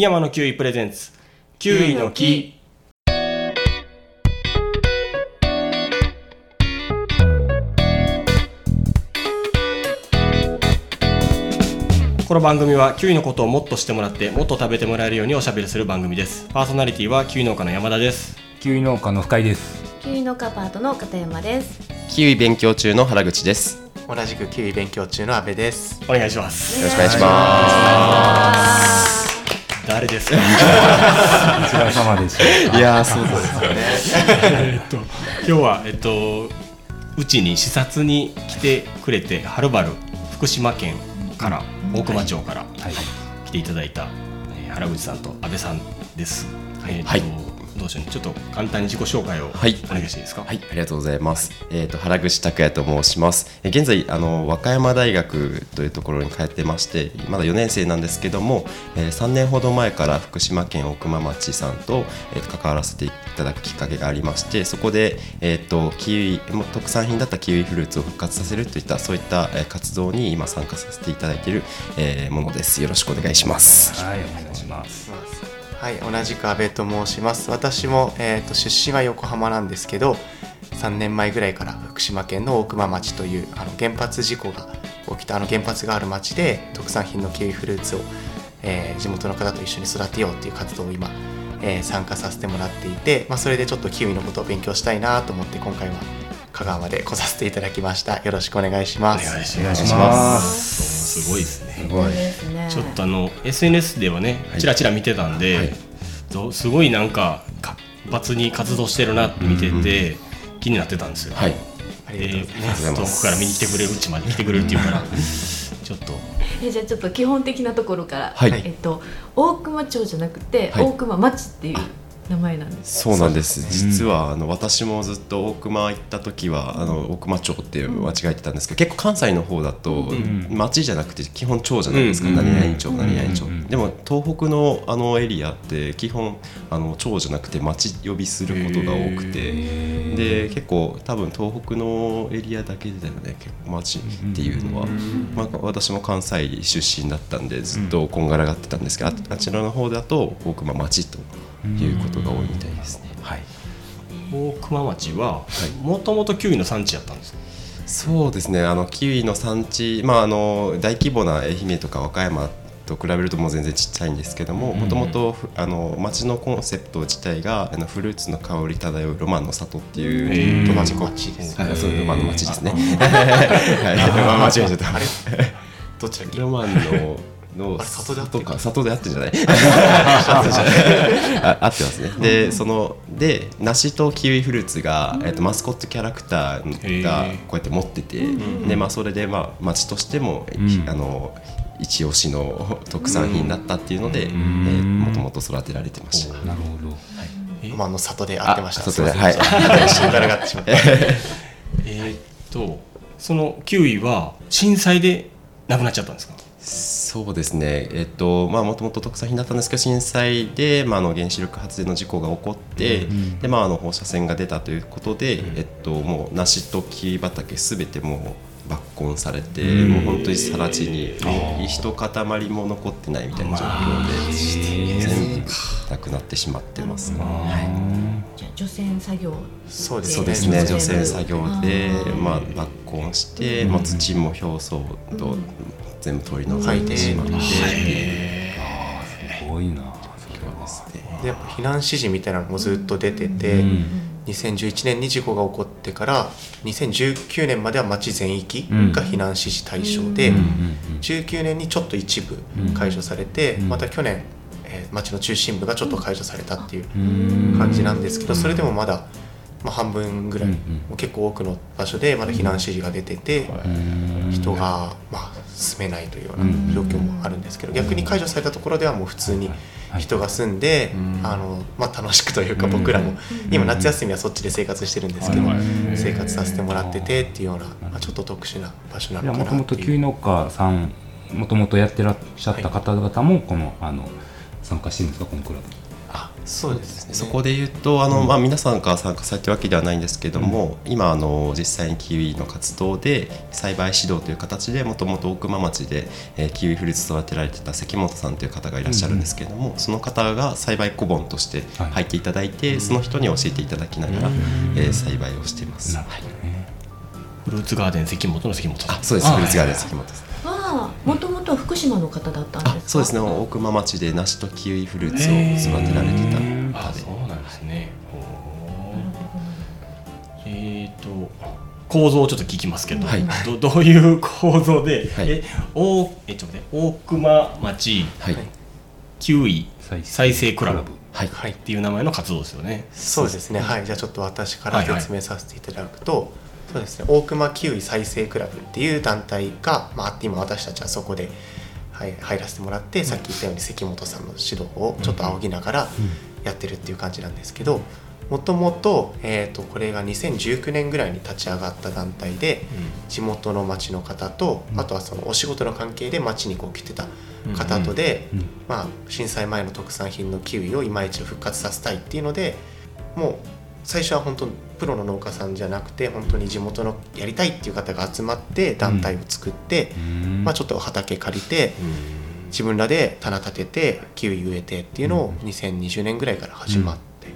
深山のキウイプレゼンツキウイの木この番組はキウイのことをもっと知ってもらってもっと食べてもらえるようにおしゃべりする番組ですパーソナリティはキウイ農家の山田ですキウイ農家の深井です。キウイのカパートの片山です。キウイ勉強中の原口です。よ同じくキウイ勉強中の阿部です。お願いしますろしくお願いします。誰ですか？いやー、そうですよね。えっと今日はえっとうちに視察に来てくれてはるばる福島県から大熊町からはい。来ていただいた、えー原口さんと安倍さんです。えーとはいどうしようねちょっと簡単に自己紹介をはいお願いしていいですか？はい、ありがとうございます。えっ、と原口拓也と申します。えー現在あの和歌山大学というところに通ってまして、まだ4年生なんですけども、えー3年ほど前から福島県大熊町さんと,、えーと関わらせていただくきっかけがありまして、そこでえっ、とキウイもう特産品だったキウイフルーツを復活させるといったそういった、えー活動に今参加させていただいている、えーものです。よろしくお願いします。はい、お願いします。はい、同じく阿部と申します。私も、えー、と出身は横浜なんですけど、3年前ぐらいから福島県の大熊町というあの原発事故が起きたあの原発がある町で特産品のキウイフルーツを、えー地元の方と一緒に育てようという活動を今、えー参加させてもらっていて、まあ、それでちょっとキウイのことを勉強したいなと思って今回は香川まで来させていただきました。よろしくお願いします。お願いします。ます。すごいですね。すごい。ですね。ちょっとあの SNS ではね、ちらちら見てたんで、はいどすごいなんか活発に活動してるなって見てて、気になってたんですよ。はい。あで、りがとうございねます。遠くから見に来てくれるうちまで来てくれるっていうから、ちょっとえじゃあちょっと基本的なところから、はいえっと大熊町じゃなくて、はい大熊町っていう名前なんです。そうなんです。実はあの私もずっと大熊行った時はあの大熊町って間違えてたんですけど、結構関西の方だと町じゃなくて基本町じゃないですか。うん何々町何々町うん。でも東北のあのエリアって基本あの町じゃなくて町呼びすることが多くて、で結構多分東北のエリアだけだよね。結構町っていうのは、まあ私も関西出身だったんでずっとこんがらがってたんですけど、ああちらの方だと大熊町ということが多いみたいですね。はい。大熊町はもともとキウイの産地やったんです。そうですね。あのキウイの産地、まあ、あの大規模な愛媛とか和歌山と比べるともう全然ちっちゃいんですけどももともと町のコンセプト自体があのフルーツの香り漂うロマンの里ってへいうー。ロマンの町です はいそうロマンの町ですね。はい。間違えちゃった。ロマンのの里で合っか里で合ってじゃない？あ合ってますね。でそので梨とキウイフルーツが、えっとマスコットキャラクターがこうやって持ってて、でまあ、それで、まあ、町としても、ん。あの一押しの 特産品だったっていうので、えーもともと育てられてました。なるほど。まあ、あの里で会ってました。あ里ではい一瞬からがってしまって。えーっとそのキウイは震災でなくなっちゃったんですか？そうですね、えっとまあ、もともと特産品だったんですけど、震災で、まあ、あの原子力発電の事故が起こって、でまあ、あの放射線が出たということで、えっと、もう梨と木畑すべてもう抜根されて、もう本当に更地に一塊も残ってないみたいな状況で、全部なくなってしまってますね。じゃあ除染作業。そうで？すそうですね、除除染染作業で、まあ、抜根して、まあ、土も表層と全部取り除いてしまって、すごいな。でやっぱ避難指示みたいなのもずっと出てて、2011年に事故が起こってから2019年までは町全域が避難指示対象で、19年にちょっと一部解除されて、また去年、えー町の中心部がちょっと解除されたっていう感じなんですけど、それでもまだ、まあ、半分ぐらい、結構多くの場所でまだ避難指示が出てて、人が、まあ、住めないというような状況もあるんですけど、逆に解除されたところではもう普通に人が住んで、あのまあ、楽しくというか僕らも。今夏休みはそっちで生活してるんですけど、生活させてもらっててっていうような、まあ、ちょっと特殊な場所なのあもともとキウイかなっていう。農家さん、もともとやってらっしゃった方々も、この、あの、参加してるんですか、このクラブ。あそうですね。そこで言うとあの、まあ、皆さんが参加されてるわけではないんですけども、今あの実際にキウイの活動で栽培指導という形でもともと大熊町で、えーキウイフルーツ育てられてた関本さんという方がいらっしゃるんですけれども、その方が栽培顧問として入っていただいて、その人に教えていただきながら、えー栽培をしています。フルーツガーデン関本の関本あそうです。あフルーツガーデンはい関本です。はもともと福島の方だったんですそうですね。大熊町で梨とキウイフルーツを育てられてた方で。あそうなんですね。えっ、と構造をちょっと聞きますけど、はい。ど どういう構造で、はい。え大えちょっとね大熊町はい。キウイ再再生クラブはい。はいっていう名前の活動ですよね。そうですね、はい、じゃあちょっと私から説明させていただくと、そうですね、大熊キウイ再生クラブっていう団体が、まあ、あって今私たちはそこで、はい、入らせてもらって、さっき言ったように関本さんの指導をちょっと仰ぎながらやってるっていう感じなんですけど、もともと,、えー、とこれが2019年ぐらいに立ち上がった団体で、地元の町の方と、あとはそのお仕事の関係で町にこう来てた方とで、うん。まあ、震災前の特産品のキウイを今一度復活させたいっていうのでもう最初は本当プロの農家さんじゃなくて本当に地元のやりたいっていう方が集まって団体を作って、うん。まあ、ちょっと畑借りて自分らで棚立ててキウイ植えてっていうのを2020年ぐらいから始まって、っ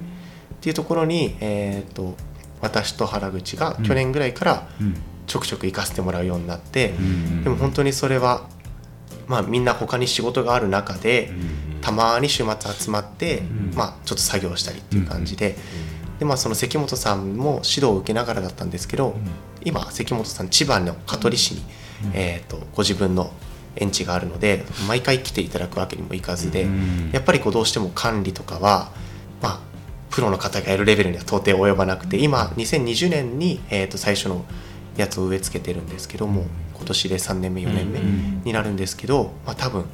ていうところに、えー、と私と原口が去年ぐらいからうん。ちょくちょく行かせてもらうようになって、ん。でも本当にそれは、まあ、みんな他に仕事がある中で、たまに週末集まって、まあ、ちょっと作業したりっていう感じで,、でまあ、その関本さんも指導を受けながらだったんですけど、今関本さん千葉の香取市に、えー、とご自分の園地があるので毎回来ていただくわけにもいかずで、うん。やっぱりこうどうしても管理とかは、まあ、プロの方がやるレベルには到底及ばなくて今2020年に、えー、と最初のやつを植え付けてるんですけども今年で3年目4年目になるんですけど、まあ、多分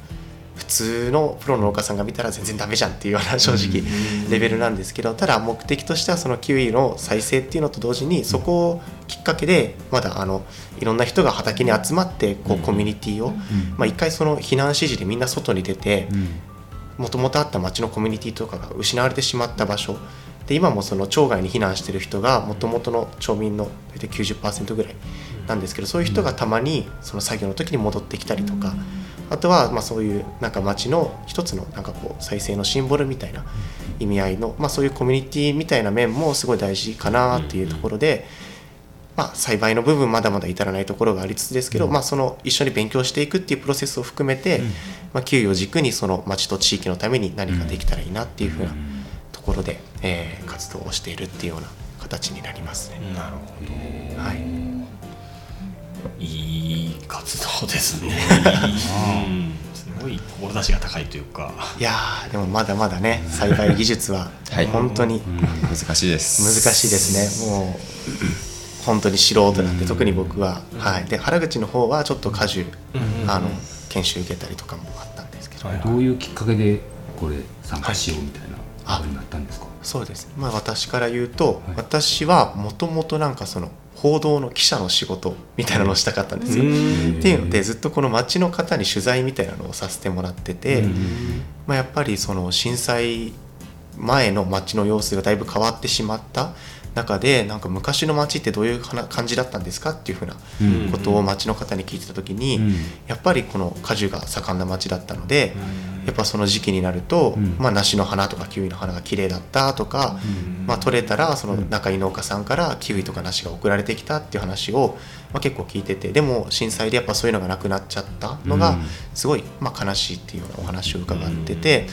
普通のプロの農家さんが見たら全然ダメじゃんっていうような正直レベルなんですけどただ目的としてはそのキウイの再生っていうのと同時にそこをきっかけでまだあのいろんな人が畑に集まってこうコミュニティをまあ一回その避難指示でみんな外に出てもともとあった町のコミュニティとかが失われてしまった場所。で今もその町外に避難してる人がもともとの町民の大体90%ぐらいなんですけどそういう人がたまにその作業の時に戻ってきたりとかあとはまあそういうなんか町の一つのなんかこう再生のシンボルみたいな意味合いのまあそういうコミュニティみたいな面もすごい大事かなっていうところで。まあ、栽培の部分まだまだ至らないところがありつつですけど、まあ、その一緒に勉強していくっていうプロセスを含めて、まあ、キウイを軸にその町と地域のために何かできたらいいなっていうふうなところで、えー活動をしているっていうような形になりますね。なるほどはい、いい活動ですね。うん。すごい志が高いというか。いやーでもまだまだね栽培技術は はい。本当に難しいです。難しいですね、もう本当に素人なんで特に僕は、はい、で原口の方はちょっと果樹あの研修受けたりとかもあったんですけど、どういうきっかけでこれ参加しようみたいなことになったんですか？そうです。ね、まあ、私から言うと、はい。私はもともとなんかその報道の記者の仕事みたいなのをしたかったんですよ。っていうのでずっとこの町の方に取材みたいなのをさせてもらってて、まあ、やっぱりその震災前の町の様子がだいぶ変わってしまった中でなんか昔の町ってどういう感じだったんですかっていうふうなうん。ことを町の方に聞いてた時に、うん。やっぱりこの果樹が盛んな町だったので、やっぱその時期になると、うん。まあ、梨の花とかキウイの花が綺麗だったとか、まあ、取れたらその仲いい農家さんからキウイとか梨が送られてきたっていう話を、まあ、結構聞いててでも震災でやっぱそういうのがなくなっちゃったのがうん。すごい、まあ、悲しいっていうようなお話を伺ってて。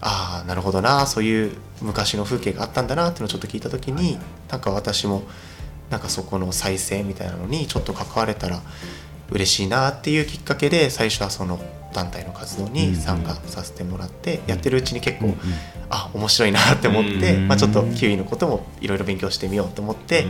ああなるほどなそういう昔の風景があったんだなっていうのをちょっと聞いた時になんか私もなんかそこの再生みたいなのにちょっと関われたら嬉しいなっていうきっかけで最初はその団体の活動に参加させてもらってやってるうちに結構あ面白いなって思ってうんまあちょっとキウイのこともいろいろ勉強してみようと思って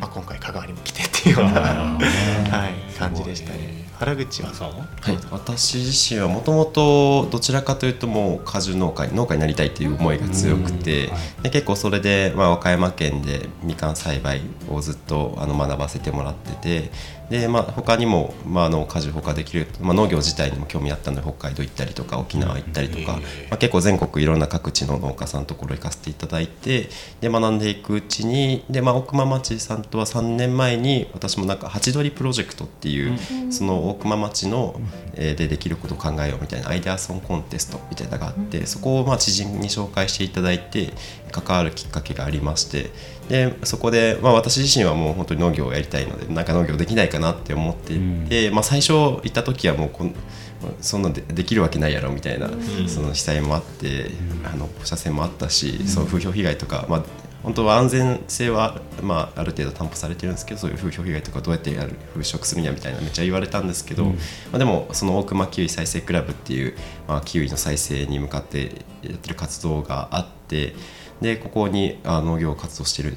まあ今回香川にも来てっていうような はい感じでしたね原口はさんははい、私自身はもともとどちらかというともう果樹農家農家になりたいという思いが強くて、で結構それで、まあ、和歌山県でみかん栽培をずっとあの学ばせてもらっててでまあ他にも、まあ、あの家事他できる、まあ、農業自体にも興味あったので北海道行ったりとか沖縄行ったりとか、まあ、結構全国いろんな各地の農家さんのところ行かせていただいてで学んでいくうちにで、まあ、大熊町さんとは3年前に私もなんかハチドリプロジェクトっていう、その大熊町の、えーでできることを考えようみたいなアイデアソンコンテストみたいなのがあってそこをまあ知人に紹介していただいて関わるきっかけがありましてでそこで、まあ、私自身はもう本当に農業をやりたいのでなんか農業できないかなって思っていて、まあ、最初行った時はもうこんそんなんでできるわけないやろみたいな、その被災もあって、あの放射線もあったし、その風評被害とか、まあ、本当は安全性は、まあ、ある程度担保されてるんですけどそういう風評被害とかどうやってやる払拭するんやみたいなめっちゃ言われたんですけど、まあ、でもその大熊キウイ再生クラブっていう、まあ、キウイの再生に向かってやってる活動があってでここにあ農業活動してる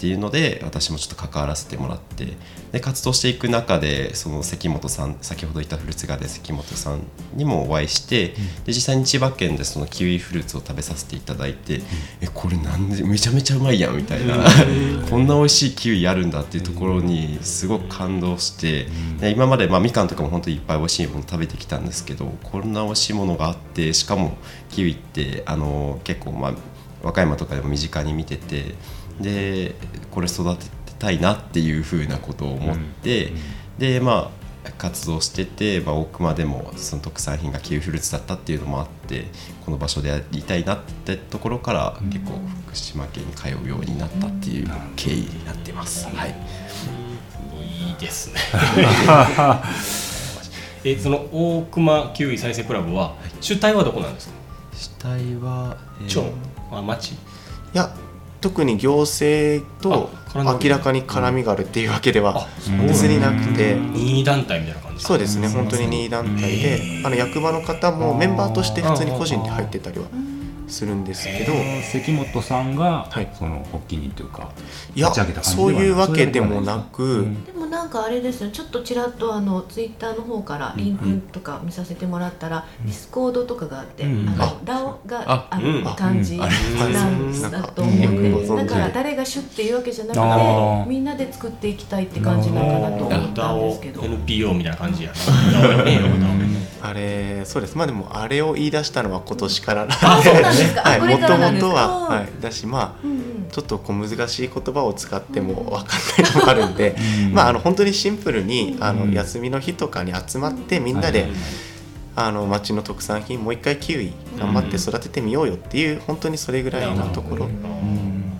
っていうので私もちょっと関わらせてもらってで活動していく中でその関本さん先ほど言ったフルーツガーデン関本さんにもお会いして、で実際に千葉県でそのキウイフルーツを食べさせていただいて、えこれなんでめちゃめちゃうまいやんみたいな、こんな美味しいキウイあるんだっていうところにすごく感動して、で今までまあみかんとかも本当にいっぱい美味しいもの食べてきたんですけどこんな美味しいものがあってしかもキウイってあの結構まあ和歌山とかでも身近に見ててでこれ育てたいなっていうふうなことを思って、でまあ活動してて、まあ、大熊でもその特産品がキウイフルーツだったっていうのもあってこの場所でやりたいなってところから結構福島県に通うようになったっていう経緯になってます。はい。いいですね。えその大熊キウイ再生クラブは主体はどこなんですか？主体は、えー町あ町いや特に行政と明らかに絡みがあるっていうわけでは別になくて。任意団体みたいな感じそうですね。本当に任意団体であの役場の方もメンバーとして普通に個人で入ってたりはするんですけど。関本さんが、はい。その発起人というかいや立ち上げた感じではそういうわけでもなくなんかあれですねちょっとちらっとあのツイッターの方からリンクとか見させてもらったら、ディスコードとかがあって、うんあのあラオがああうん。る感じうん。なんだと思ううん。ので、だから誰が主っていうわけじゃなくてみんなで作っていきたいって感じなのかなと思ったんですけど。NPO みたいな感じや あれそうです。まあでもあれを言い出したのは今年からなんで。もともとは、はい、だしまあうんうん。ちょっとこう難しい言葉を使っても分かんないのもあるんで、まああの本当にシンプルにあの休みの日とかに集まってみんなで、はいあの町の特産品もう一回キウイ頑張って育ててみようよっていう本当にそれぐらいのところ。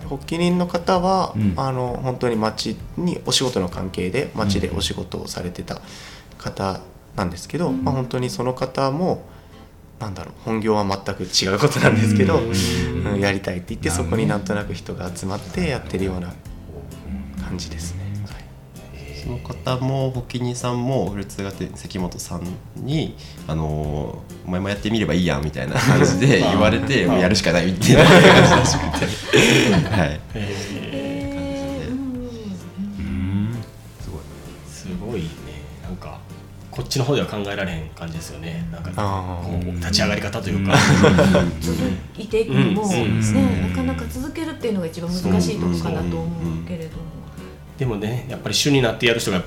発起人の方は、うんあの本当に町にお仕事の関係で町でお仕事をされてた方なんですけど、まあ、本当にその方もなんだろう本業は全く違うことなんですけど、うんやりたいって言ってそこになんとなく人が集まってやってるような感じですね。はい。その方も発起人さんもフルーツガーデン関本さんにあのーお前もやってみればいいやんみたいな感じで言われてもうやるしかないみたいな感じらしくて。はいちの方では考えられへん感じですよね。なんかあこう立ち上がり方というか、いていくのも、うん。ね、なかなか続けるっていうのが一番難しいところかなと思うけれども。でもねやっぱり主になってやる人が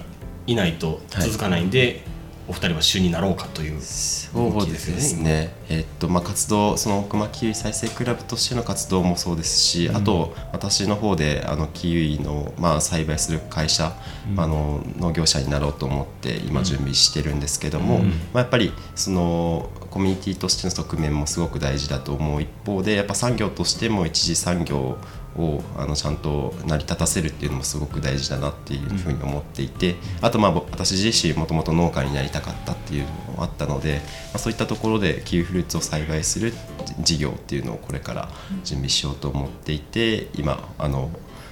いないと続かないんで、お二人は主になろうかというそうですね、えっとまあ、活動その奥間キウイ再生クラブとしての活動もそうですし、あと私の方であのキウイの、まあ、栽培する会社、あの農業者になろうと思って今準備してるんですけども、まあ、やっぱりそのコミュニティとしての側面もすごく大事だと思う一方でやっぱ産業としても一次産業をあのちゃんと成り立たせるっていうのもすごく大事だなっていうふうに思っていて、あとまあぼ私自身もともと農家になりたかったっていうのもあったので、まあ、そういったところでキウイフルーツを栽培する事業っていうのをこれから準備しようと思っていて今あの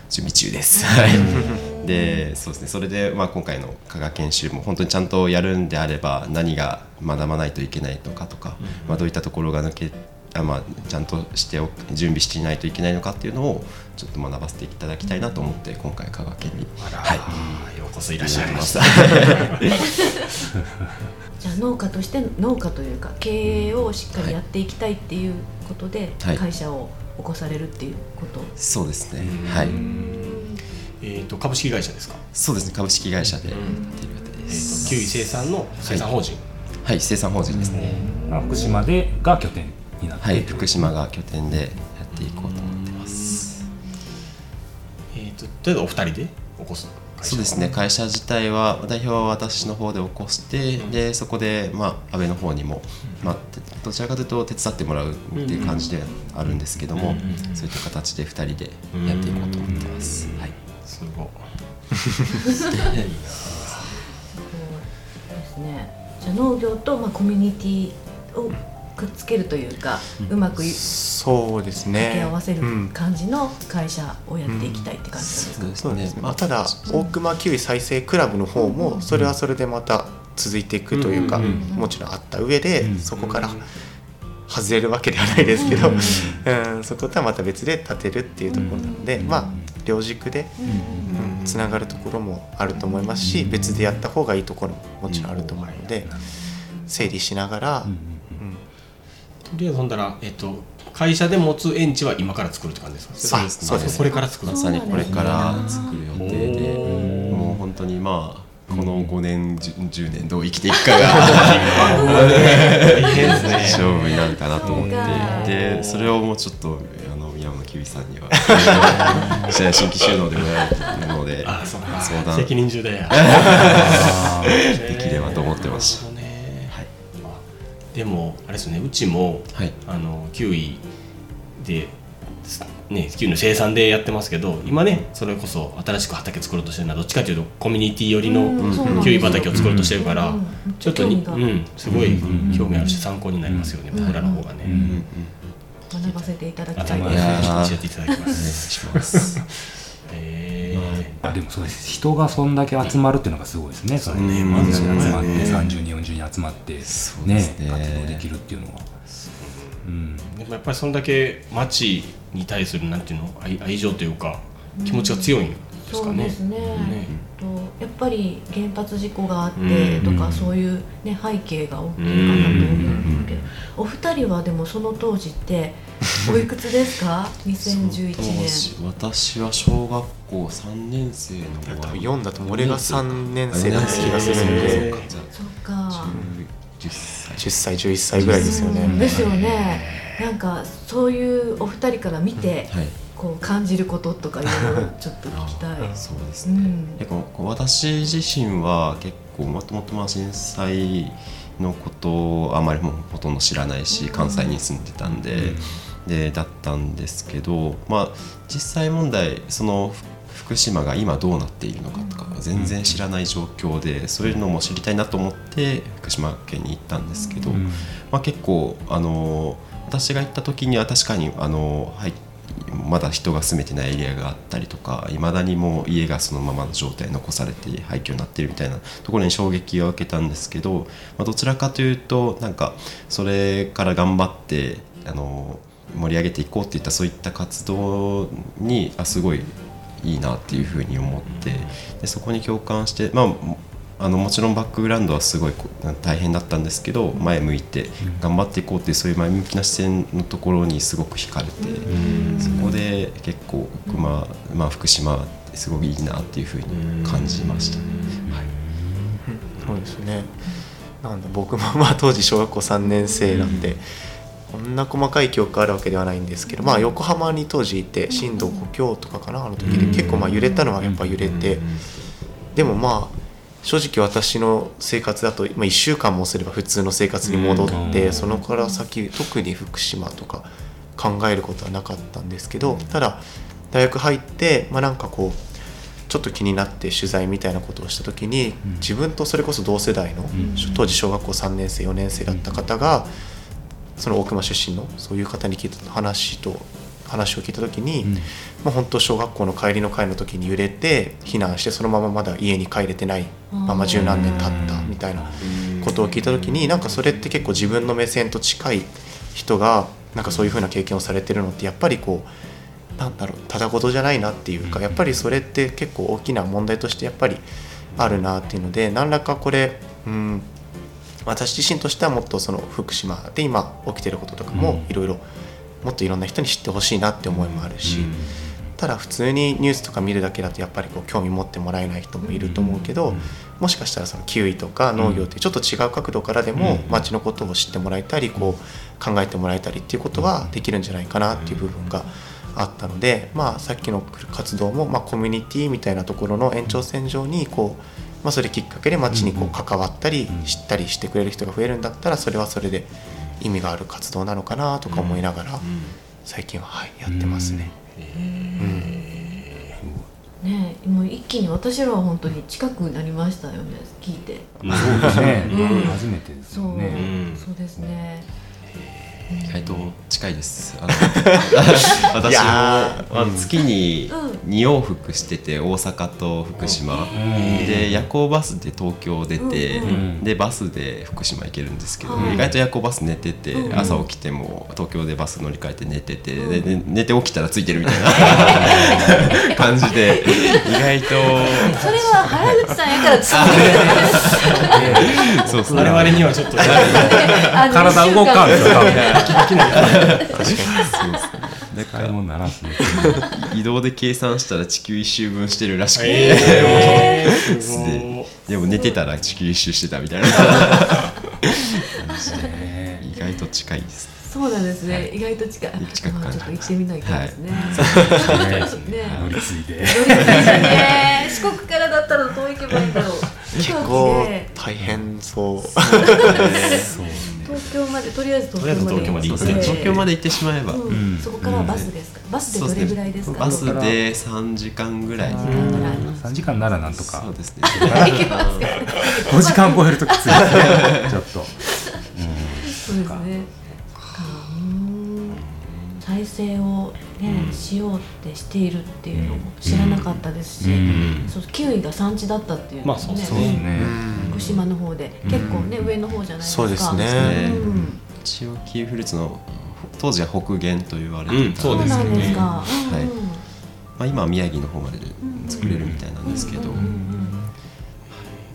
準備中です。はい、でそうですね。それで、まあ、今回の加賀研修も本当にちゃんとやるんであれば何が学ばないといけないのかとか、まあ、どういったところが抜けあまあ、ちゃんとしておく準備していないといけないのかっていうのをちょっと学ばせていただきたいなと思って今回香川県に、はい、ようこそいらっしゃいました じゃあ農家として農家というか経営をしっかりやっていきたいっていうことではい。会社を起こされるっていうこと、そうですね。はい。いえー、と株式会社ですか、そうですね株式会社でやってる予定えー、です、とキウイ生産の生産法人、はい生産法人ですね、まあ福島でが拠点になってはい福島が拠点でやっていこうと思ってます、えー、ととりあえずお二人で起こす会社そうですね会社自体は代表は私の方で起こして、でそこで、まあ、安倍の方にも、まあ、てどちらかというと手伝ってもらうっていう感じであるんですけども、そういった形で2人でやっていこうと思ってます、はい、すご いそうですね。じゃあ農業とまあコミュニティをくっつけるというか、うまくそうですね。掛け合わせるうん感じの会社をやっていきたいって感じですか、そうですそうですね、ね、まあ、ただ大熊キウイ再生クラブの方もそれはそれでまた続いていくというか、うん。うんもちろんあった上で、うん。そこから外れるわけではないですけど、うん。そことはまた別で立てるっていうところなので、まあ両軸でうん。つながるところもあると思いますし別でやった方がいいところももちろんあると思うので整理しながら、うんうんとりあえずほんだら、えっと会社で持つ園地は今から作るって感じですか？そうですそうですこれから作るまさにこれから作る予定で。もう本当にまあこの5年 10, 10年どう生きていくかが大変ですね。勝負になるかなと思ってでそれをもうちょっとあの宮本キウイさんには 新規収納でもやるので責任重大や。できればと思ってます。なるほどねはいあでもあれですよねうちもはい。あのキウイで、ね、キウイの生産でやってますけど今ねそれこそ新しく畑作ろうとしてるのはどっちかというとコミュニティ寄りのキウイ畑を作ろうとしてるから、うんちょっとに、うん、すごいうん興味あるし参考になりますよね、僕らの方がね。うん学ばせていただきたい。頭ですいやーやっていただきまお願いす。しますでもそうです。人がそんだけ集まるっていうのがすごいですね、それね、うんまず集まって、そう30人、40人集まって、そうですね活動できるっていうのは、う。ん、でもやっぱりそんだけ町に対するなんていうの愛愛情というか気持ちが強い。んですかね。そうですね。ねとやっぱり原発事故があってうん。とか、そういう、ね、背景が大きいかなと思うんですけど、お二人はでもその当時って おいくつですか？2011年。当時私は小学校3年生の多分4だと俺が3年生な気がするのえでー。そっか。10歳。10歳11歳ぐらいですよね。うん。ですよね。なんかそういうお二人から見て、はいこう感じることとかいうのをちょっと聞きたい。そうですね、うん。結構こう私自身は結構もともとまあ震災のことをあまりもうほとんど知らないし関西に住んでたんで,、でだったんですけど、まあ、実際問題そのふ福島が今どうなっているのかとか全然知らない状況でそういうのも知りたいなと思って福島県に行ったんですけど、うん。まあ、結構あの私が行った時には確かにあの、はい、まだ人が住めてないエリアがあったりとかいまだにもう家がそのままの状態残されて廃墟になってるみたいなところに衝撃を受けたんですけど、まあ、どちらかというとなんかそれから頑張ってあの盛り上げていこうっていったそういった活動にあすごいいいなっていうふうに思ってでそこに共感して、まあ、あのもちろんバックグラウンドはすごい大変だったんですけど前向いて頑張っていこうっていうそういう前向きな視線のところにすごく惹かれてそこで結構、まあまあ、福島ってすごくいいなっていうふうに感じましたね。はい。そうですね。なんだ僕もまあ当時小学校3年生なんで、こんな細かい記憶があるわけではないんですけど、まあ、横浜に当時いて震度5強とかかなあの時で結構まあ揺れたのはやっぱ揺れてでもまあ正直私の生活だと、まあ、1週間もすれば普通の生活に戻ってそのから先特に福島とか考えることはなかったんですけどただ大学入ってまあなんかこうちょっと気になって取材みたいなことをした時に自分とそれこそ同世代の当時小学校3年生4年生だった方がその大熊出身のそういう方に聞いた話と話を聞いた時に、うん。まあ、本当小学校の帰りの会の時に揺れて避難してそのまままだ家に帰れてないまま十何年経ったみたいなことを聞いた時になんかそれって結構自分の目線と近い人がなんかそういうふうな経験をされてるのってやっぱりこうなんだろうただ事じゃないなっていうかやっぱりそれって結構大きな問題としてやっぱりあるなっていうので何らかこれうん私自身としてはもっとその福島で今起きてることとかもいろいろもっといろんな人に知ってほしいなって思いもあるし、ただ普通にニュースとか見るだけだとやっぱりこう興味持ってもらえない人もいると思うけど、もしかしたらそのキウイとか農業ってちょっと違う角度からでも町のことを知ってもらえたりこう考えてもらえたりっていうことはできるんじゃないかなっていう部分があったので、まあ、さっきの活動も、まあ、コミュニティみたいなところの延長線上にこう、まあ、それきっかけで町にこう関わったり知ったりしてくれる人が増えるんだったらそれはそれで意味がある活動なのかなとか思いながら最近は、はい、やってますね。ねもう一気に私らは本当に近くなりましたよね聞いて。そうですね、うん。初めてですね、ん。そうですね意外と近いです。あの私もいやー。あの月にうん。2往復してて大阪と福島。で夜行バスで東京出て、うん。うん。でバスで福島行けるんですけど、はい意外と夜行バス寝てて、うん。朝起きても東京でバス乗り換えて寝てて、でで寝て起きたらついてるみたいな 感じで意外とそれは原口さんやからつ そうです我々にはちょっと体動かんよ多分だか買い物ならんすねら移動で計算したら地球一周分してるらしくて、えー、すごいででも寝てたら地球一周してたみたいなね。意外と近い。ですそうなんですね、意外と近い。近く感じまあちょっと行ってみないか。んですね、ね。乗り継いで。ね四国からだったらどう行けばいいんだろう。結構大変そう。東京までと りあえずとりあえず東京まで行って。東京まで行ってしまえば、うん。そこからはバスですか、バスでどれぐらいですか？バスで3時間ぐらい。時間。ぐらい3時間ならなんとか。そうですね。行けますか5時間超えるときついですね。ちょっと。そうですね。か。うーん再生をね、しようってしているっていうのも知らなかったですし、うん。そうキウイが産地だったっていうのもまあそうですね。福島の方で結構ね、上の方じゃないですか。そうですね。うん。一応キウイフルーツの当時は北限と言われてうんた、そうですなんですか、はい。うんまあ、今は宮城の方まで作れるみたいなんですけど、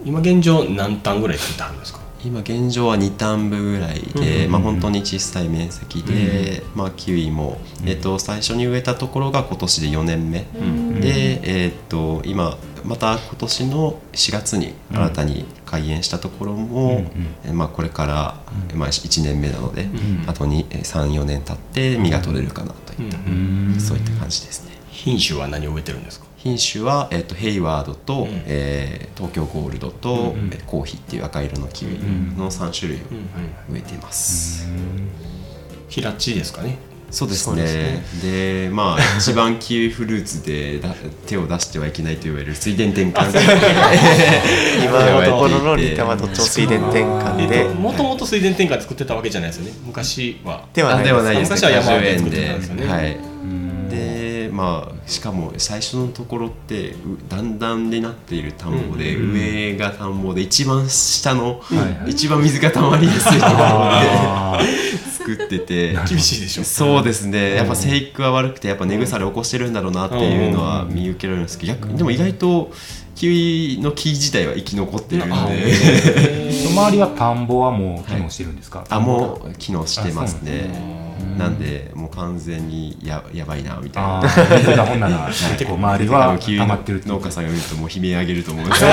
今現状何単ぐらい作ってあるんですか？今現状は2単部ぐらいで、まあ、本当に小さい面積で、まあ、キウイも、えっと最初に植えたところが今年で4年目、で、えっと今また今年の4月に新たに開園したところも、えまあ、これから、まあ、1年目なので、あと34年経って実が取れるかなといった、そういった感じですね。品種は何を植えてるんですか？品種は、えっとヘイワードと、えー東京ゴールドと、えーコーヒーっていう赤色のキウイの3種類を植えています、平地ですかね。そうですね。ですでまあ一番キウイフルーツでだ手を出してはいけないと言われる水田転換。今のところのリタマと水田転換で。もともと水田転換作ってたわけじゃないですよね。昔は。ではないあではないです昔は山で作ってでたんですよね。はい。でまあしかも最初のところってう段々になっている田んぼで、上が田んぼで一番下の、はい一番水が溜まりやすいところであ作ってて。厳しいでしょ。そうですね。やっぱ生育は悪くてやっぱ根腐れ起こしてるんだろうなっていうのは見受けられるんですけど逆でも意外とキウイの木自体は生き残ってるんで。ー。周りは田んぼはもう機能してるんですか、あもう機能してますねなんでもう完全にややばいなみたいあなあ水がほんな。ら 結構周りは溜まってるって農家さんが見るともう悲鳴上げると思う。んですよ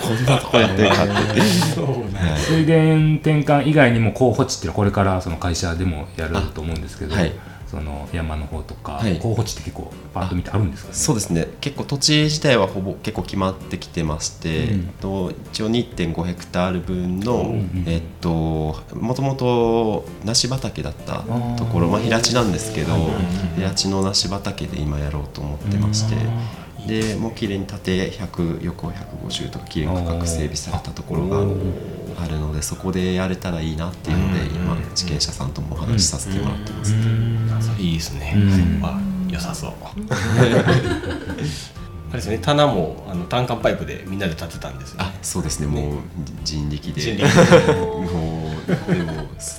こんなとこやってるかって。水田転換以外にも候補地っていうのはこれからその会社でもやると思うんですけど、はいその山の方とか、はい。候補地って結構パッと見てあるんですかね？そうですね。結構土地自体はほぼ結構決まってきてまして、うん。と一応2.5ヘクタール分の、んえっともともと梨畑だったところまあ平地なんですけど平地の梨畑で今やろうと思ってまして。でもう綺麗に縦100横150とか綺麗に区画整備されたところがあるのでそこでやれたらいいなっていうので今地権者さんともお話しさせてもらってます、いいですね、うん。そこは良さそう。あれですね。棚もあの単管パイプでみんなで立てたんですよ、あそうですね。もう人力で。人 もうでも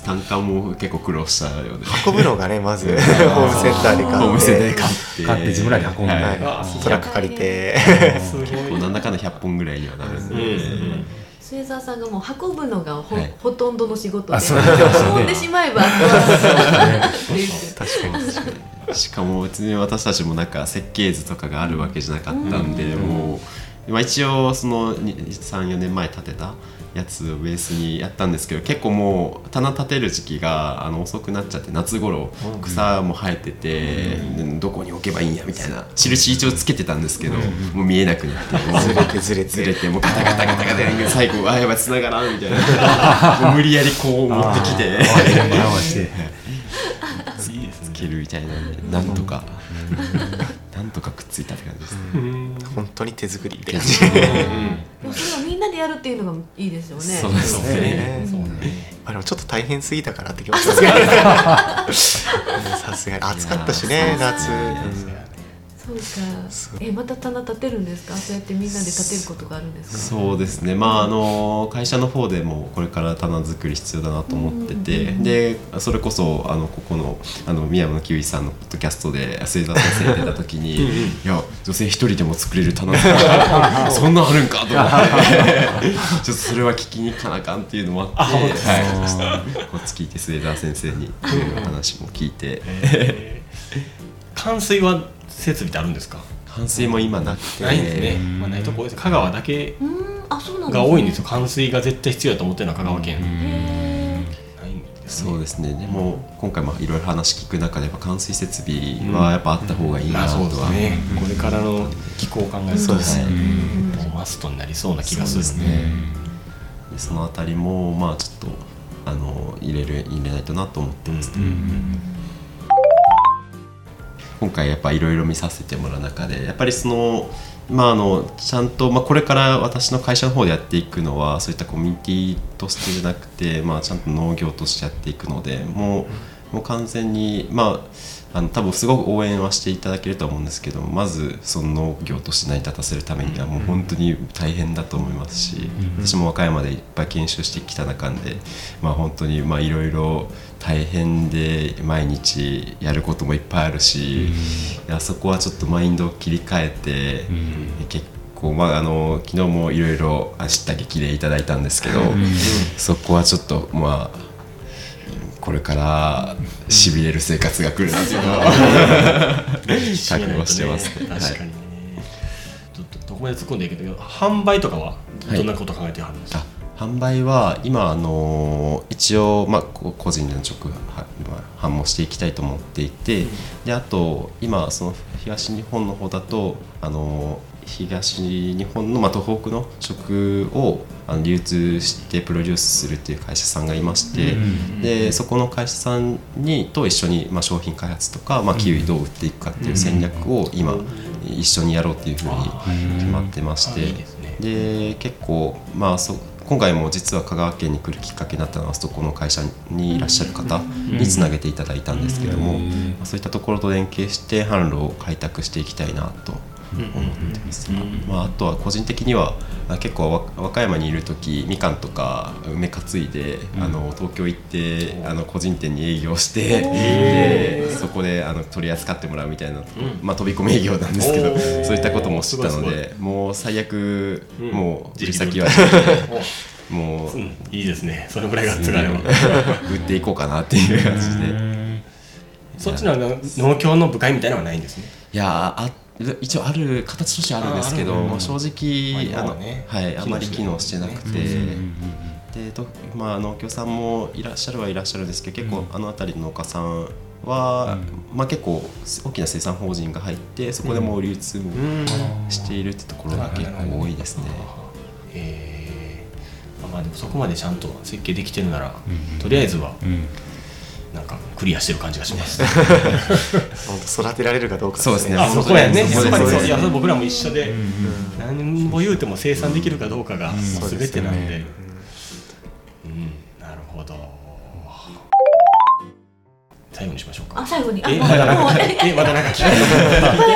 単価も結構苦労したようで。運ぶのがねまず ホームセンターで買って。ホームセンターで買って。買って自分らで運んで、はい。はい、トラック借りてすごいこうなんだかんだ100本ぐらいにはなるんで、末澤さんがもう運ぶのがほ,、はい。ほとんどの仕事で運んでしまえばかに確かにしかも別に私たちもなんか設計図とかがあるわけじゃなかったんで、もう、まあ、一応その34年前建てたやつをベースにやったんですけど結構もう棚立てる時期があの遅くなっちゃって夏頃草も生えてて、でどこに置けばいいんやみたいな印一応つけてたんですけど、もう見えなくなって ずれてずれてずれてもうガタガタガタガタ最後あやばい繋がらんみたいな無理やりこう持ってきて回していいですつけるみたいなんでなんとかなんとかくっついたって感じですね。本当に手作りって感でもそれをみんなでやるっていうのがいいですよね。そうですじね。ねそうね。あでもちょっと大変すぎたからって気持ちますけど さすが。に暑かったしね夏そうか。えまた棚立てるんですか？そうやってみんなで立てることがあるんですか？そうですね、まあ、あの会社の方でもこれから棚作り必要だなと思ってて、でそれこそあのここのあの宮山キウイさんのポッドキャストで末澤先生が出た時にいや女性一人でも作れる棚作り そんなんあるんかと思って。ちょっとそれは聞きに行かなあかんっていうのもあってはい、こっち聞いて末澤先生に話も聞いて。えー冠水は設備ってあるんですか？反水も今なくてないんですね、まあ、ないとこです。香川だけが多いんですよ。冠水が絶対必要だと思ってるのは香川県、へないんですね。そうですね。でも今回もいろいろ話聞く中でやっぱ冠水設備はやっぱあった方がいいなまあとは、そうですね、これからの気候を考えるとそうですね。もうマストになりそうな気がするで。すね。でそのあたりもまあちょっとあの入れる入れないとなと思ってます、今回やっぱいろいろ見させてもらう中でやっぱりそのまああのちゃんと、まあ、これから私の会社の方でやっていくのはそういったコミュニティとしてじゃなくて、まあ、ちゃんと農業としてやっていくのでもうもう完全にまああの多分すごく応援はしていただけるとは思うんですけどまずその農業として成り立たせるためにはもう本当に大変だと思いますし、私も和歌山でいっぱい研修してきた中で、まあ、本当にまあいろいろ大変で毎日やることもいっぱいあるし、いやそこはちょっとマインドを切り替えて、結構まああの昨日もいろいろ知った激励いただいたんですけど、そこはちょっとまあこれからしびれる生活が来るなっていうのは 覚悟してます。ね。確かにね、ちょっとどこまで突っ込んでいいけど販売とかはどんなこと考えてはるんですか、あ販売は今あの一応、まあ、こ個人での直販もしていきたいと思っていて、であと今その東日本の方だとあの東日本の、まあ、東北の食をあの流通してプロデュースするっていう会社さんがいまして、でそこの会社さんにと一緒に、まあ、商品開発とか、まあ、キウイどう売っていくかっていう戦略を今一緒にやろうっていうふうに決まってまして。あいいで結構まあそ今回も実は香川県に来るきっかけになったのはそこの会社にいらっしゃる方につなげていただいたんですけども、まあそういったところと連携して販路を開拓していきたいなと思ってます、まあ、あとは個人的にはあ結構わ和歌山にいる時みかんとか梅担いで、あの東京行ってあの個人店に営業してでそこであの取り扱ってもらうみたいな、まあ、飛び込み営業なんですけどそういったことも知ったのでもう最悪、うん。もう売り自力先は。もううん、いいですね。それぐらいがつがれば売っていこうかなっていう感じで。そっちの農協の部会みたいなのはないんですね。いやーあ一応ある形としてはあるんですけど、まあ、正直、まああの今はい、あまり機能しててなくて、でとまあ、農協さんもいらっしゃるはいらっしゃるんですけど結構あの辺りの農家さんは、まあ、結構大きな生産法人が入ってそこでもう流通もしているってところが結構多いですね。えー、まあでもそこまでちゃんと設計できてるなら、とりあえずはなんかクリアしてる感じがします、本当育てられるかどうかそうですね。あそこやね。そうですやっぱりそういや僕らも一緒で、何も言うても生産できるかどうかがす全てなんで、ねうん。なるほど。最後にしましょうか。あ最後に。あえもうまだなんかえまだなんか い。ぱい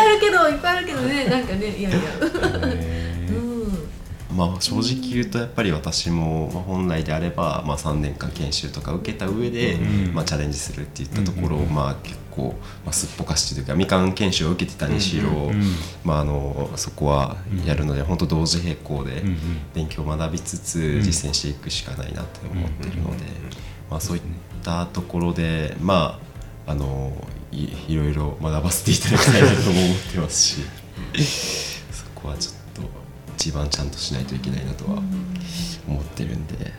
あるけどいっぱいあるけどね。なんかねいやいや。うんまあ、正直言うとやっぱり私も、まあ、本来であれば、まあ、3年間研修とか受けた上で、まあ、チャレンジするっていったところを、まあ、結構、まあ、すっぽかしてというかみかん研修を受けてたにしろ、まあ、あのそこはやるので本当同時並行で勉強を学びつつ実践していくしかないなって思ってるので、まあ、そういったところでまああのいいろいろ学ばせていただきたいなとも思ってますしそこはちょっと一番ちゃんとしないといけないなとは思ってるんで、はい、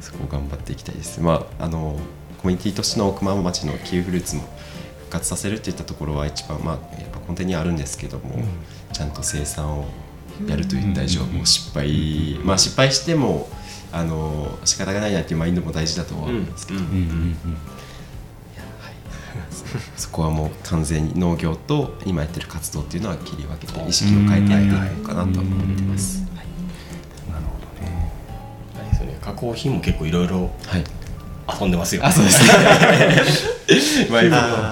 そこを頑張っていきたいです。まああのコミュニティとしての奥間町のキウイフルーツも復活させるっていったところは一番まあやっぱ根底にあるんですけども、ちゃんと生産をやるといった以上もう失敗、まあ失敗してもあの仕方がないなっていうマインドも大事だとは思うんですけど、うん。うん そこはもう完全に農業と今やってる活動っていうのは切り分けて意識を変えていっていこうかなと思ってます。うん。なるほどね。あれですよね。加工品も結構いろいろはい。遊んでますよ、あ、そうですね。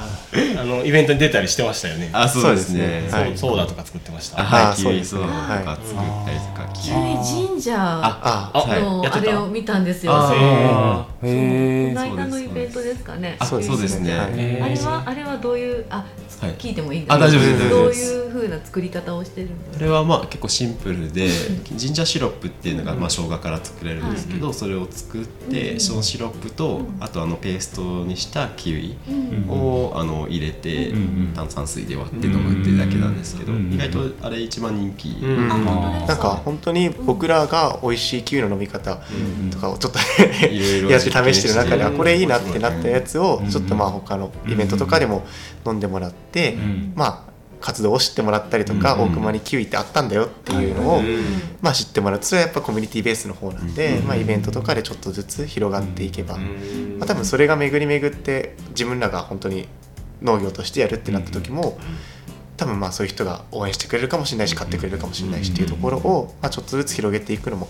あのイベントに出たりしてましたよね。あ、そうですね。そうソーダとか作ってました。あ、はい、あキウイソーダとか作ったりとか、キウイ。神社のあれを見たんですよ。あそうーへえこの間のイベントですかね。あ、そうですね。あれはあれはどういうあ、はい。聞いてもいいんです。か。あ大丈夫です。どういう風な作り方をしてるんですか？これはまあ結構シンプルでジンジャーシロップっていうのがまあ生姜から作れるんですけど、それを作ってそのシロップとあとあのペーストにしたキウイをあの入れてうん炭酸水で割って飲むっていうだけなんですけどうん意外とあれ一番人気なんか本当に僕らが美味しいキウイの飲み方とかをちょっと やって試してる中でこれいいなってなったやつをうんちょっとまあ他のイベントとかでも飲んでもらってんまあ活動を知ってもらったりとかうん大熊にキウイってあったんだよっていうのをまあ知ってもらうそれはやっぱコミュニティベースの方なんでまあイベントとかでちょっとずつ広がっていけばまあ多分それが巡り巡って自分らが本当に農業としてやるってなった時も多分まあそういう人が応援してくれるかもしれないし買ってくれるかもしれないしっていうところをまあちょっとずつ広げていくのも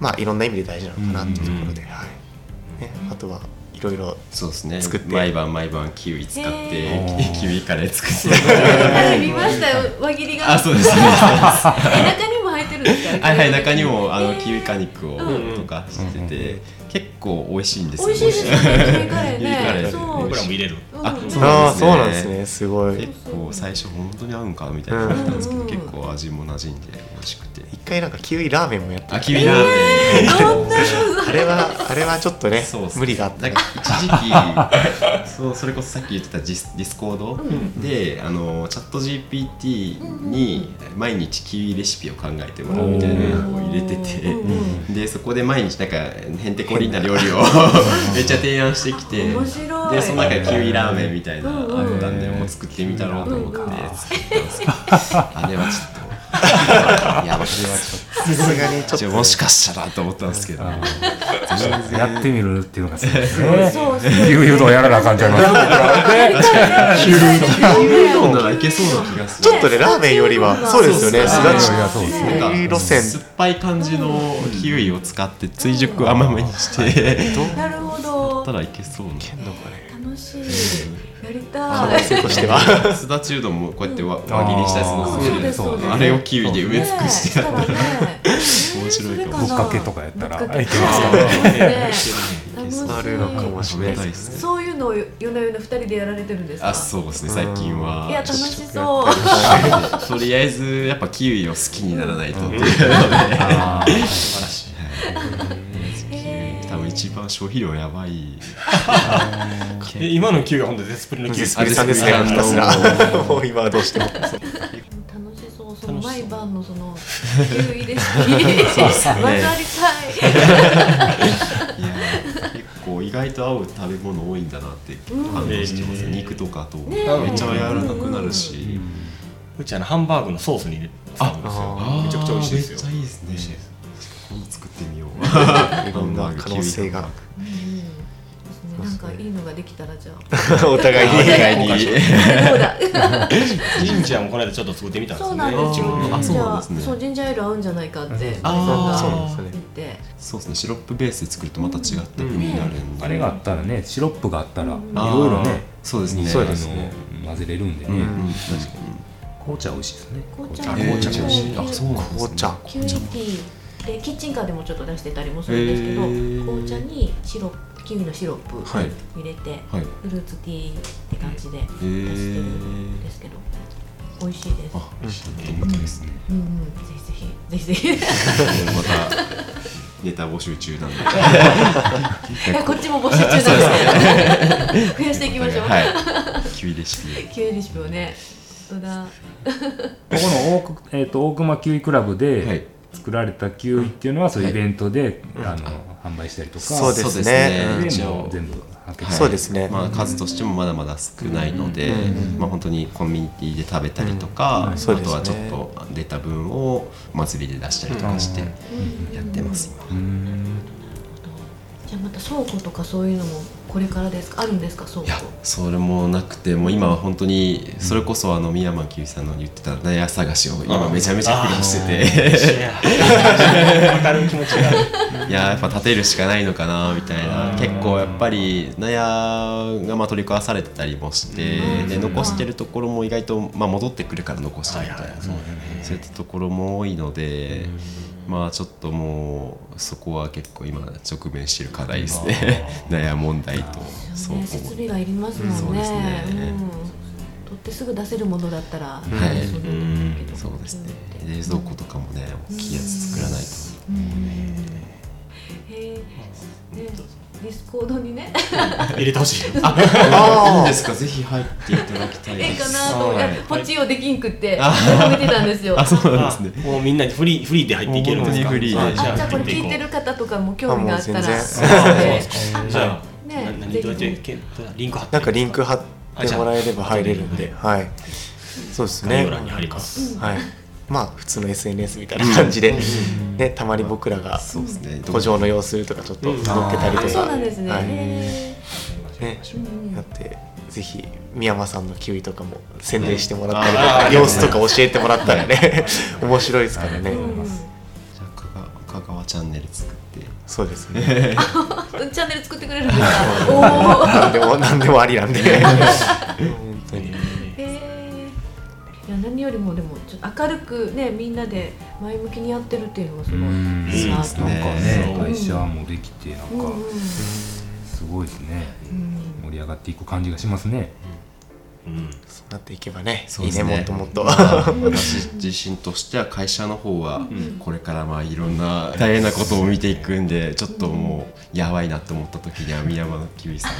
まあいろんな意味で大事なのかなっていうところで、はい。ね、あとはいろいろそうですね。作って毎晩毎晩キウイ使って キウイカレー作って。はい見ましたよ輪切りが。あそうです。ねえ中にも入ってるんですか？はいはい中にもあのえー。キウイ果肉をとかしてて結構美味しいんですよ。美味しいですよね。カレー。ねそう。僕らも入れる。うん。あうんそうああそうなんなですすね。すごい。結構最初本当に合うんかみたいな思ったんですけどうん結構味も馴染んで美味しくて一回なんかキウイラーメンもやってあキウイラーメンあれはあれはちょっとねそうそう無理があった。ねなんか一時期 そうそれこそさっき言ってたディスディスコード？であのチャット GPT に毎日キウイレシピを考えてもらうみたいなのを入れてて。でそこで毎日なんかへんてこりんな料理を めっちゃ提案してきてでその中でキウイラーメンみたいなのあったんもう作ってみたろうと思って作ったんですけど。あれはちょっと。いやあれはちょっとさすがにちょっと。もしかしたらと思ったんですけど。やってみるっていうのがすごい。ですねそうそう。どんやらなあかんちゃいます？キウイうどんならいけそうな気がする。ちょっとねラーメンよりはそうですよね。すだち路線酸っぱい感じのキウイを使って追熟甘めにして。なるほどた。らいけそうな楽しい。やりたい。性としてはすだちうどんもこうやって輪輪切りしたやつもそうですそうです。あれをキウイで埋め尽くしてねえしたらね。面白いかもぶっかけとかやったらいけますかね楽しいあるのかもしれないですねそういうのを夜な夜な二人でやられてるんですか。あそうですね最近はいや楽しそう。とりあえずやっぱキウイを好きにならないと素晴らしい一番消費量やばい。え今のキウイは本当デスプリのキウイスプリさんですねあひたすもう今はどうしても。楽しそうその毎晩のそのキウイレシピ。混ざりたい。いや構意外と合う食べ物多いんだなって感動してます、うん。肉とかと。ねめっちゃ柔らかくなるし、うちあのハンバーグのソースに入れてたん。ですよあめちゃくちゃ美味しいですよめっちゃいいですね いろんな可能性が。うんですね。なんかいいのができたらじゃあ。お互いに。お互いに。そうだ。ジンジャーもこの間ちょっと作ってみたんですよね。そうなんですよ。そうなんですね。じゃあそうジンジャーエール合うんじゃないかって。あそうなんですね言って。そうですね。シロップベースで作るとまた違った風になるんで、あれがあったらねシロップがあったらいうん。ろいろねそうですね。そうですね。混ぜれるんでね。うん。確か紅茶美味しいですね。紅茶あ紅茶美味しい。あそうなんですね。紅茶。キウイティーでキッチンカーでもちょっと出してたりもするんですけど、へー。紅茶にシロップキウイのシロップはい。入れて、はい。フルーツティーって感じでへ出してるんですけど、美味しいです。あ美味しいですね。うんうん、ぜひぜひ。ぜひぜひ。またネタ募集中なんで。いやこっちも募集中なんで。すけど、増やしていきましょう。はい。キウイレシピキウイレシピをね。本当だ。ここの大,、えー、と大熊キウイクラブはい。で作られたキウイっていうのはそういうイベントで、あの販売したりとかそうですね。一応そうですね。まあ、数としてもまだまだ少ないので、まあ、本当にコミュニティで食べたりとか、あとはちょっと出た分をお祭りで出したりとかしてやってます、今じゃあまた倉庫とかそういうのもこれからですか？あるんですか倉庫いやそれもなくてもう今は本当にそれこそあの宮間きゅうさんの言ってた納屋探しを今めちゃめちゃ苦労してて。わかる気持ちが。あ るいややっぱ建てるしかないのかなみたいな。結構やっぱり納屋がまあ取り壊されてたりもしてで残してるところも意外とまあ戻ってくるから残したりみたいな。そうだねそういったところも多いのでまあちょっともうそこは結構今直面している課題ですね。納屋問題と。そうね設備がいりますもんね。そうですね。うん、取ってすぐ出せるものだったら、はい。そうですね。冷蔵庫とかもね大きいやつ作らないと。へえねディスコードにね。入れてほしい。あいいんですか？ぜひ入っていただきたいええです。かなと。思って、はいポチをできんくって褒めてたんですよ。あそうなんですね。あもうみんなフリーフリーで入っていけるんですか？フリーで。ああじゃあこれ聞いてる方とかも興味があったら。あもう全然。そうでじゃあ、ねぜひどうやってけリンク貼ってなんかリンク貼ってもらえれば入れるんで。はい。そうですね。概要欄に貼ります、はいまあ普通の SNS みたいな感じで、ね、たまに僕らがそうですね。古城の様子とかちょっと載っけたりとあか、そうなんですね、はい。へねうん。だってぜひ宮山さんのキウイとかも宣伝してもらったりとあか、様子とか教えてもらったらね 面白いですからね、香川チャンネル作って。そうですね。チャンネル作ってくれるんですか？お お何でも何でもありなんで。本当にいや何よりもでもちょっと明るくねみんなで前向きにやってるっていうのがすごい。うん。いいななんか。ね会社もできてなんうんかすごいですね。盛り上がっていく感じがしますね。うんそうなっていけばねそうですね。いいねもっともっと。私自身としては会社の方はこれからまあいろんな大変なことを見ていくんでちょっともうやばいなと思った時には宮山のキウイさんに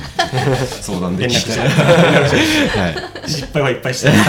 相談できて はい。失敗はいっぱいしてる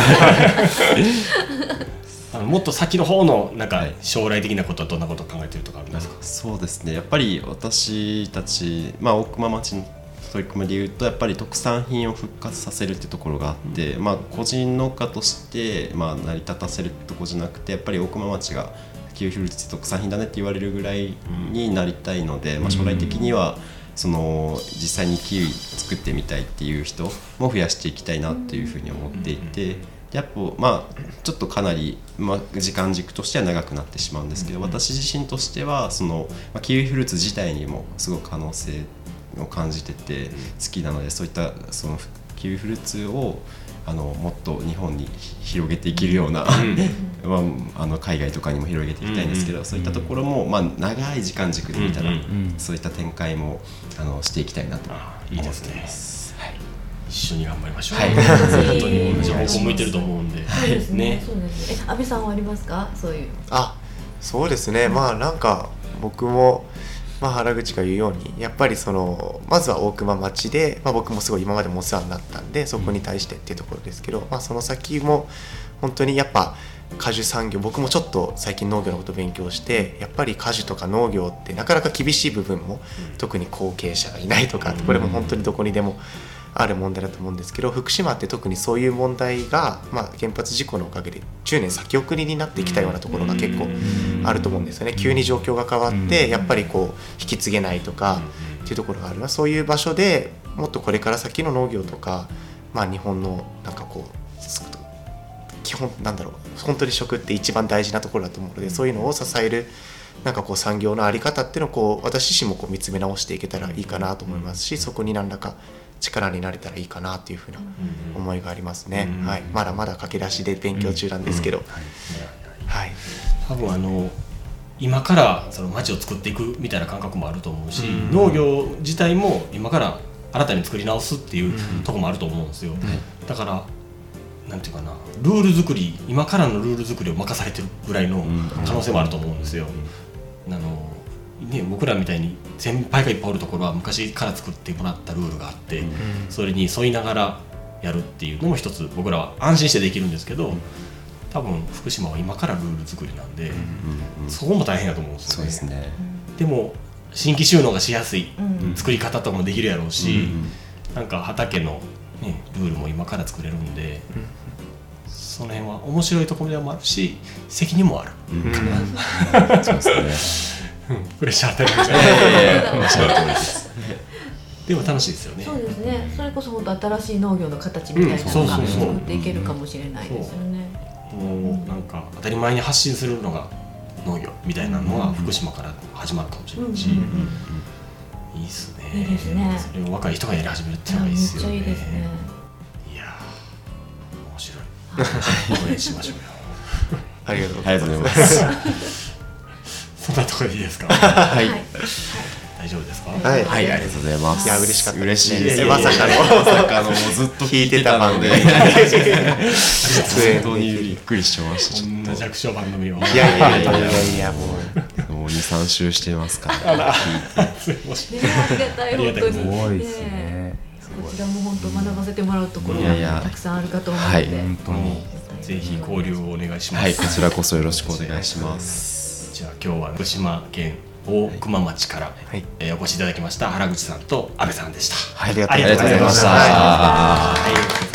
あのもっと先の方のなんか将来的なことはどんなことを考えてるとかあるんですか？そうですね。やっぱり私たち、まあ、大熊町の取り組みでいうとやっぱり特産品を復活させるっていうところがあって、まあ、個人農家として、まあ、成り立たせるところじゃなくてやっぱり大熊町がキウイフルーツ特産品だねって言われるぐらいになりたいので、まあ、将来的にはその実際にキウイ作ってみたいっていう人も増やしていきたいなっていうふうに思っていて。やっぱまあちょっとかなり、まあ、時間軸としては長くなってしまうんですけど、私自身としてはその、まあ、キウイフルーツ自体にもすごく可能性を感じてて好きなのでそういったそのキウイフルーツをあのもっと日本に広げていけるような、まあ、あの海外とかにも広げていきたいんですけど、そういったところも、まあ、長い時間軸で見たら、うんうんそういった展開もあのしていきたいなとあいいですね。ます。はい。一緒に頑張りましょう、はい。本当に同じ方向向いてると思うんで、そうですね。ね。そうですね。え安倍さんはありますか？そういう。あそうですね。まあなんか僕も、まあ、原口が言うようにやっぱりそのまずは大熊町で、まあ、僕もすごい今までもお世話になったんでそこに対してっていうところですけど、まあ、その先も本当にやっぱ果樹産業僕もちょっと最近農業のことを勉強してやっぱり果樹とか農業ってなかなか厳しい部分も、特に後継者がいないとかこれも本当にどこにでもある問題だと思うんですけど福島って特にそういう問題が、まあ、原発事故のおかげで10年先送りになってきたようなところが結構あると思うんですよね。急に状況が変わってやっぱりこう引き継げないとかっていうところがある。そういう場所でもっとこれから先の農業とか、まあ、日本のなんかこうつ基本なんだろう本当に食って一番大事なところだと思うのでそういうのを支えるなんかこう産業の在り方っていうのをこう私自身もこう見つめ直していけたらいいかなと思いますしそこに何らか力になれたらいいかなっていうふうな思いがありますね、うん。はい、まだまだ駆け出しで勉強中なんですけど、はい、多分あの今からその町を作っていくみたいな感覚もあると思うし、うん。農業自体も今から新たに作り直すっていうところもあると思うんですよ、だからなんていうかなルール作り今からのルール作りを任されてるぐらいの可能性もあると思うんですよ、あのね、僕らみたいに先輩がいっぱいおるところは昔から作ってもらったルールがあって、それに沿いながらやるっていうのも一つ僕らは安心してできるんですけど、多分福島は今からルール作りなんで、そこも大変だと思うんですよね。そうですね。でも新規収納がしやすいうん。作り方とかもできるやろうし、なんか畑の、ね、ルールも今から作れるんで、その辺は面白いところでもあるし責任もある、そうですね プレッシャー与えるわけじゃないです。でも楽しいですよね。そうですね。それこそ本当新しい農業の形みたいなのが作っていけるかもしれないですよね。もうなんか当たり前に発信するのが農業みたいなのは福島から始まるかもしれないし、いいっすね。いいですね。それを若い人がやり始めるっていうのがいいっすよね。ゃいいですね。いやー面白い。応援しましょうよ。ありがとうございますそんなところでいいですか？はい。はい。大丈夫ですか？はい。はい、ありがとうございます。いや嬉しかった。嬉しい。です。まさかの。まさかのもうずっと聞いてたので、本当にびっくりしてました。ちょっこんな弱小番組をいやいやいやいや。いやもうともう二三週してますから。すいません。ねありがたい本当にすごいですね。ねこちらも本当学ばせてもらうところいやいや。がたくさんあるかと思うのはいで本当に。ぜひ交流をお願いします、はい、こちらこそよろしくお願いします。じゃあ今日は福島県大熊町から、はい。えーお越しいただきました原口さんと安倍さんでした、はいありがとうございました